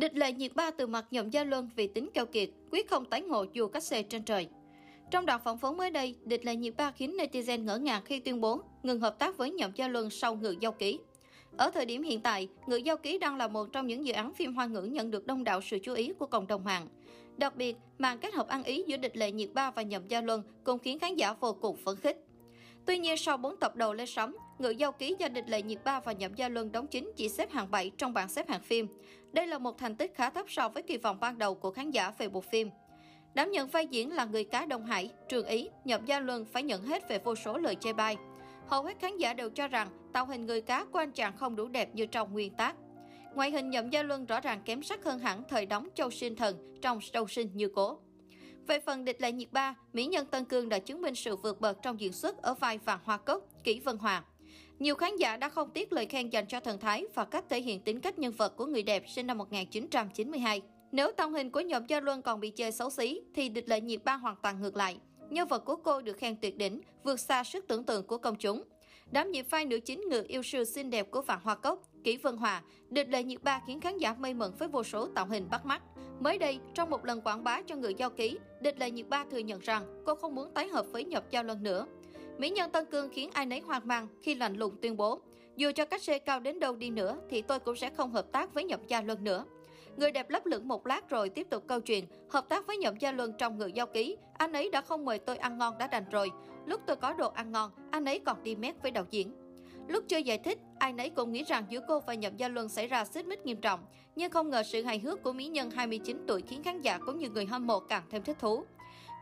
Địch lệ nhiệt ba từ mặt nhậm gia luân vì tính keo kiệt, quyết không tái ngộ dù cách xe trên trời. Trong đoạn phỏng vấn mới đây, địch lệ nhiệt ba khiến netizen ngỡ ngàng khi tuyên bố ngừng hợp tác với nhậm gia luân sau ngự giao ký. Ở thời điểm hiện tại, Ngự Giao Ký đang là một trong những dự án phim hoa ngữ nhận được đông đảo sự chú ý của cộng đồng mạng. Đặc biệt, màn kết hợp ăn ý giữa địch lệ nhiệt ba và nhậm gia luân cũng khiến khán giả vô cùng phấn khích. Tuy nhiên, sau 4 tập đầu lên sóng, Ngự Giao Ký do địch lệ nhiệt ba và nhậm gia luân đóng chính chỉ xếp hạng 7 trong bảng xếp hạng phim. Đây là một thành tích khá thấp so với kỳ vọng ban đầu của khán giả về bộ phim. Đảm nhận vai diễn là người cá Đông Hải, Trường Ý, Nhậm Gia Luân phải nhận hết về vô số lời chê bai. Hầu hết khán giả đều cho rằng tạo hình người cá của anh chàng không đủ đẹp như trong nguyên tác. Ngoại hình Nhậm Gia Luân rõ ràng kém sắc hơn hẳn thời đóng Châu Sinh Thần trong Châu Sinh Như Cố. Về phần địch lệ nhiệt ba, mỹ nhân Tân Cương đã chứng minh sự vượt bậc trong diễn xuất ở vai Vàng Hoa Cốc, Kỷ Vân Hòa. Nhiều khán giả đã không tiếc lời khen dành cho thần thái và cách thể hiện tính cách nhân vật của người đẹp sinh năm 1992. Nếu tông hình của nhóm Gia Luân còn bị chơi xấu xí, thì địch lệ nhiệt ba hoàn toàn ngược lại. Nhân vật của cô được khen tuyệt đỉnh, vượt xa sức tưởng tượng của công chúng. Đám nhiệm vai nữ chính người yêu sư xinh đẹp của Phạm Hoa Cốc, Kỷ Vân Hòa, địch lệ nhiệt ba khiến khán giả mây mẩn với vô số tạo hình bắt mắt. Mới đây, trong một lần quảng bá cho người giao ký, địch lệ nhiệt ba thừa nhận rằng cô không muốn tái hợp với nhập giao lần nữa. Mỹ nhân Tân Cương khiến ai nấy hoang mang khi lạnh lùng tuyên bố, dù cho cách xe cao đến đâu đi nữa thì tôi cũng sẽ không hợp tác với nhập gia luân nữa. Người đẹp lấp lửng một lát rồi tiếp tục câu chuyện, hợp tác với Nhậm Gia Luân trong người giao ký, anh ấy đã không mời tôi ăn ngon đã đành rồi. Lúc tôi có đồ ăn ngon, anh ấy còn đi mét với đạo diễn. Lúc chưa giải thích, ai nấy cũng nghĩ rằng giữa cô và Nhậm Gia Luân xảy ra xích mích nghiêm trọng, nhưng không ngờ sự hài hước của mỹ nhân 29 tuổi khiến khán giả cũng như người hâm mộ càng thêm thích thú.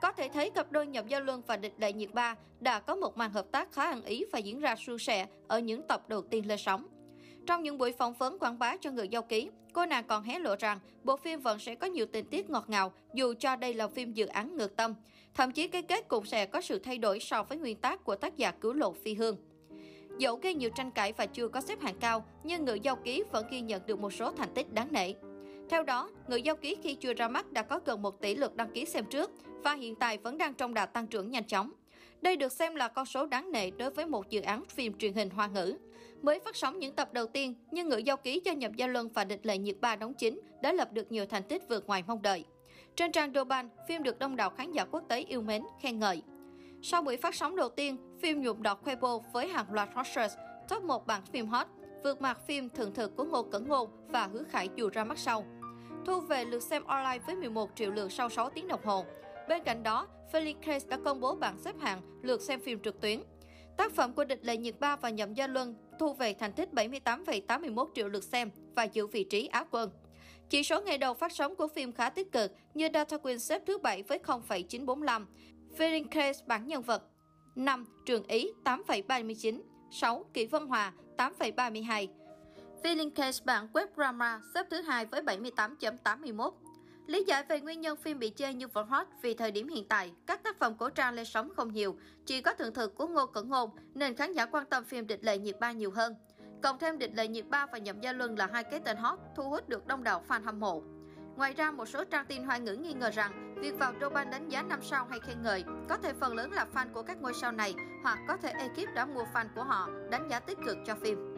Có thể thấy cặp đôi Nhậm Gia Luân và Địch Đại Nhiệt Ba đã có một màn hợp tác khá ăn ý và diễn ra suôn sẻ ở những tập đầu tiên lên sóng. Trong những buổi phỏng vấn quảng bá cho người giao ký, cô nàng còn hé lộ rằng bộ phim vẫn sẽ có nhiều tình tiết ngọt ngào dù cho đây là phim dự án ngược tâm. Thậm chí cái kết cũng sẽ có sự thay đổi so với nguyên tác của tác giả cứu lộ phi hương. Dẫu gây nhiều tranh cãi và chưa có xếp hạng cao, nhưng người giao ký vẫn ghi nhận được một số thành tích đáng nể. Theo đó, người giao ký khi chưa ra mắt đã có gần 1 tỷ lượt đăng ký xem trước và hiện tại vẫn đang trong đà tăng trưởng nhanh chóng. Đây được xem là con số đáng nể đối với một dự án phim truyền hình hoa ngữ. Mới phát sóng những tập đầu tiên, nhưng ngữ giao ký cho Nhập Gia Luân và Địch Lệ Nhiệt Ba đóng chính đã lập được nhiều thành tích vượt ngoài mong đợi. Trên trang Doban, phim được đông đảo khán giả quốc tế yêu mến, khen ngợi. Sau buổi phát sóng đầu tiên, phim nhuộm đọt Weibo với hàng loạt hot top 1 bảng phim hot, vượt mặt phim Thượng thực của Ngô Cẩn Ngôn và Hứa Khải dù ra mắt sau. Thu về lượt xem online với 11 triệu lượt sau 6 tiếng đồng hồ. Bên cạnh đó, Felix đã công bố bảng xếp hạng lượt xem phim trực tuyến. Tác phẩm của địch lệ nhiệt ba và nhậm gia luân thu về thành tích 78,81 triệu lượt xem và giữ vị trí Á quân. Chỉ số ngày đầu phát sóng của phim khá tích cực như Data Queen xếp thứ 7 với 0,945, Feeling Case bản nhân vật 5. Trường Ý 8,39 6. Kỷ Vân Hòa 8,32 Feeling Case bản web drama xếp thứ hai với 78.81 Lý giải về nguyên nhân phim bị chê như vẫn hot vì thời điểm hiện tại, các tác phẩm cổ trang lên sóng không nhiều, chỉ có thượng thực của Ngô Cẩn Ngôn nên khán giả quan tâm phim Địch Lệ Nhiệt Ba nhiều hơn. Cộng thêm Địch Lệ Nhiệt Ba và Nhậm Gia Luân là hai cái tên hot thu hút được đông đảo fan hâm mộ. Ngoài ra, một số trang tin hoa ngữ nghi ngờ rằng việc vào Douban đánh giá 5 sao hay khen ngợi có thể phần lớn là fan của các ngôi sao này hoặc có thể ekip đã mua fan của họ đánh giá tích cực cho phim.